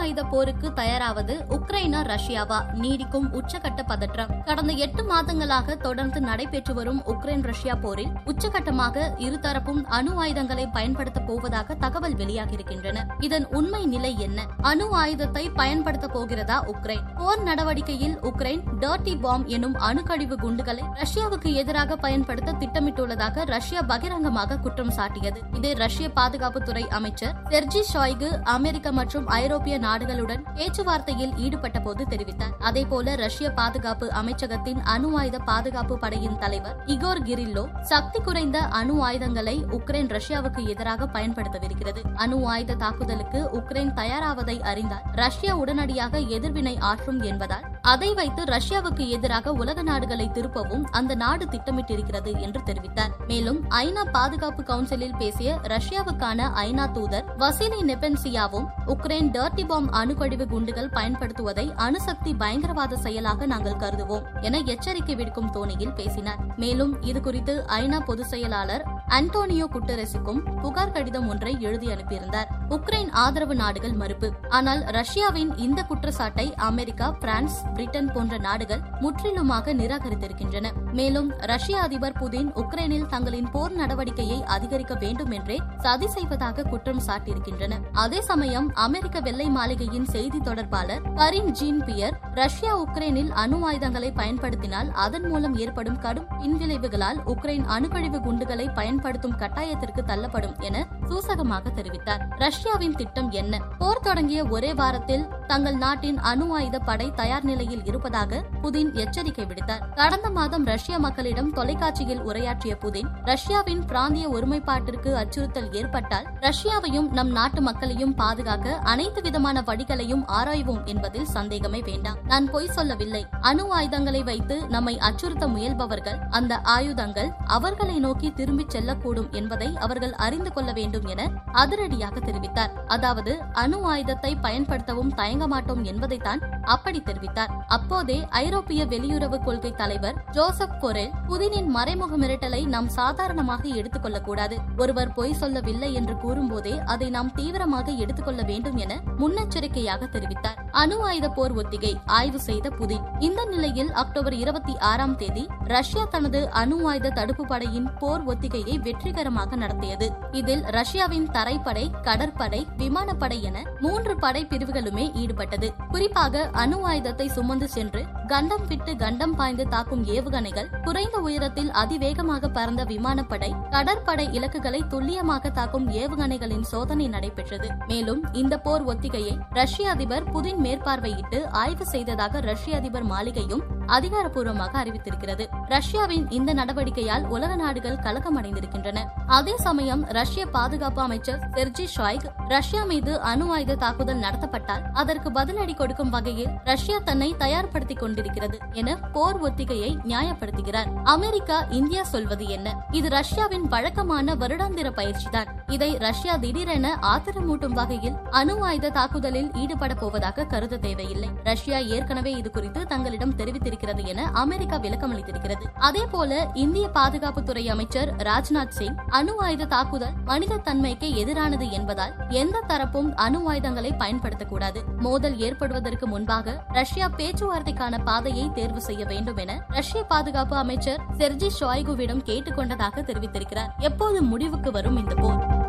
ஆயுத போருக்கு தயாராவது உக்ரைனா ரஷ்யாவா? நீடிக்கும் உச்சகட்ட பதற்றம். கடந்த எட்டு மாதங்களாக தொடர்ந்து நடைபெற்று வரும் உக்ரைன் ரஷ்யா போரில் உச்சகட்டமாக இருதரப்பும் அணு ஆயுதங்களை பயன்படுத்தப் போவதாக தகவல் வெளியாகியிருக்கின்றன. இதன் உண்மை நிலை என்ன? அணு ஆயுதத்தை பயன்படுத்த போகிறதா உக்ரைன்? போர் நடவடிக்கையில் உக்ரைன் டர்டி பாம் எனும் அணுக்கழிவு குண்டுகளை ரஷ்யாவுக்கு எதிராக பயன்படுத்த திட்டமிட்டுள்ளதாக ரஷ்யா பகிரங்கமாக குற்றம் சாட்டியது. இது ரஷ்ய பாதுகாப்புத்துறை அமைச்சர் செர்ஜி ஷாய்கு அமெரிக்க மற்றும் ஐரோப்பிய நாடுகளுடன் பேச்சுவார்த்தையில் ஈடுபட்ட போது தெரிவித்தார். அதேபோல ரஷ்ய பாதுகாப்பு அமைச்சகத்தின் அணு ஆயுத பாதுகாப்பு படையின் தலைவர் இகோர் கிரில்லோ சக்தி குறைந்த அணு ஆயுதங்களை உக்ரைன் ரஷ்யாவுக்கு எதிராக பயன்படுத்தவிருக்கிறது. அணு ஆயுத தாக்குதலுக்கு உக்ரைன் தயாராவதை அறிந்தால் ரஷ்யா உடனடியாக எதிர்வினை ஆற்றும் என்பதால் அதை வைத்து ரஷ்யாவுக்கு எதிராக உலக நாடுகளை திருப்பவும் அந்த நாடு திட்டமிட்டிருக்கிறது என்று தெரிவித்தார். மேலும் ஐநா பாதுகாப்பு கவுன்சிலில் பேசிய ரஷ்யாவுக்கான ஐநா தூதர் வசிலி நெபென்சியாவும் உக்ரைன் டர்டி பாம் அணுக்கழிவு குண்டுகள் பயன்படுத்துவதை அணுசக்தி பயங்கரவாத செயலாக நாங்கள் கருதுவோம் என எச்சரிக்கை விடுக்கும் தோணியில் பேசினார். மேலும் இதுகுறித்து ஐநா பொதுச் செயலாளர் அன்டோனியோ குட்டரசுக்கும் புகார் கடிதம் ஒன்றை எழுதி அனுப்பியிருந்தார். உக்ரைன் ஆதரவு நாடுகள் மறுப்பு. ஆனால் ரஷ்யாவின் இந்த குற்றச்சாட்டை அமெரிக்கா பிரான்ஸ் பிரிட்டன் போன்ற நாடுகள் முற்றிலுமாக நிராகரித்திருக்கின்றன. மேலும் ரஷ்ய அதிபர் புதின் உக்ரைனில் தங்களின் போர் நடவடிக்கையை அதிகரிக்க வேண்டும் என்றே சதி செய்வதாக குற்றம் சாட்டியிருக்கின்றன. அதே சமயம் அமெரிக்க வெள்ளை மாளிகையின் செய்தி தொடர்பாளர் கரின் ஜீன் பியர் ரஷ்யா உக்ரைனில் அணு ஆயுதங்களை பயன்படுத்தினால் அதன் மூலம் ஏற்படும் கடும் பின்விளைவுகளால் உக்ரைன் அணுக்கழிவு குண்டுகளை பயன்படுத்தும் கட்டாயத்திற்கு தள்ளப்படும் என சூசகமாக தெரிவித்தார். ரஷ்யாவின் திட்டம் என்ன? போர் தொடங்கிய ஒரே வாரத்தில் தங்கள் நாட்டின் அணு ஆயுத படை தயார் நிலையில் இருப்பதாக புதின் எச்சரிக்கை விடுத்தார். கடந்த மாதம் ரஷ்ய மக்களிடம் தொலைக்காட்சியில் உரையாற்றிய புதின் ரஷ்யாவின் பிராந்திய ஒருமைப்பாட்டிற்கு அச்சுறுத்தல் ஏற்பட்டால் ரஷ்யாவையும் நம் நாட்டு மக்களையும் பாதுகாக்க அனைத்து விதமான வழிகளையும் ஆராய்வோம் என்பதில் சந்தேகமே வேண்டாம். நான் பொய் சொல்லவில்லை. அணு ஆயுதங்களை வைத்து நம்மை அச்சுறுத்த முயல்பவர்கள் அந்த ஆயுதங்கள் அவர்களை நோக்கி திரும்பிச் செல்லக்கூடும் என்பதை அவர்கள் அறிந்து கொள்ள வேண்டும் என அதிரடியாக தெரிவித்தார். அதாவது அணு ஆயுதத்தை பயன்படுத்தவும் தயங்க மாட்டோம் என்பதைத்தான் அப்படி தெரிவித்தார். அப்போதே ஐரோப்பிய வெளியுறவு கொள்கை தலைவர் ஜோசப் பொரெல் புதினின் மறைமுக மிரட்டலை நாம் சாதாரணமாக எடுத்துக்கொள்ளக்கூடாது ஒருவர் பொய் சொல்லவில்லை என்று கூறும்போதே அதை நாம் தீவிரமாக எடுத்துக்கொள்ள வேண்டும் என முன்னெச்சரிக்கையாக தெரிவித்தார். அணு ஆயுத போர் ஒத்திகை ஆய்வு செய்த புதின். இந்த நிலையில் அக்டோபர் இருபத்தி ஆறாம் தேதி ரஷ்யா தனது அணு ஆயுத தடுப்பு படையின் போர் ஒத்திகையை வெற்றிகரமாக நடத்தியது. இதில் ரஷ்யாவின் தரைப்படை கடற்படை விமானப்படை என மூன்று படை பிரிவுகளுமே ஈடுபட்டது. குறிப்பாக அணு ஆயுதத்தை சுமந்து சென்று கண்டம் விட்டு கண்டம் பாய்ந்து தாக்கும் ஏவுகணைகள் குறைந்த உயரத்தில் அதிவேகமாக பறந்த விமானப்படை கடற்படை இலக்குகளை துல்லியமாக தாக்கும் ஏவுகணைகளின் சோதனை நடைபெற்றது. மேலும் இந்த போர் ஒத்திகையை ரஷ்ய அதிபர் புதின் மேற்பார்வையிட்டு ஆய்வு செய்ததாக ரஷ்ய அதிபர் மாளிகையும் அதிகாரப்பூர்வமாக அறிவித்திருக்கிறது. ரஷ்யாவின் இந்த நடவடிக்கையால் உலக நாடுகள் கலக்கமடைந்திருக்கின்றன அதே சமயம் ரஷ்ய பாதுகாப்பு அமைச்சர் செர்ஜி ஷாய்க் ரஷ்யா மீது அணு ஆயுத தாக்குதல் நடத்தப்பட்டால் அதற்கு பதிலடி கொடுக்கும் வகையில் ரஷ்யா தன்னை தயார்படுத்திக் கொண்டிருக்கிறது என போர் ஒத்திகையை நியாயப்படுத்துகிறார். அமெரிக்கா இந்தியா சொல்வது என்ன? இது ரஷ்யாவின் வழக்கமான வருடாந்திர பயிற்சிதான். இதை ரஷ்யா திடீரென ஆத்திரமூட்டும் வகையில் அணு ஆயுத தாக்குதலில் ஈடுபட போவதாக கருத தேவையில்லை. ரஷ்யா ஏற்கனவே இது குறித்து தங்களிடம் தெரிவித்திருக்கிறது என அமெரிக்கா விளக்கமளித்திருக்கிறது. அதே போல இந்திய பாதுகாப்புத்துறை அமைச்சர் ராஜ்நாத் சிங் அணு ஆயுத தாக்குதல் மனித தன்மைக்கு எதிரானது என்பதால் எந்த தரப்பும் அணு ஆயுதங்களை பயன்படுத்தக்கூடாது. மோதல் ஏற்படுவதற்கு முன்பாக ரஷ்யா பேச்சுவார்த்தைக்கான பாதையை தேர்வு செய்ய வேண்டும் என ரஷ்ய பாதுகாப்பு அமைச்சர் செர்ஜி ஷாய்குவிடம் கேட்டுக்கொண்டதாக தெரிவித்திருக்கிறார். எப்போது முடிவுக்கு வரும் இந்த போர்?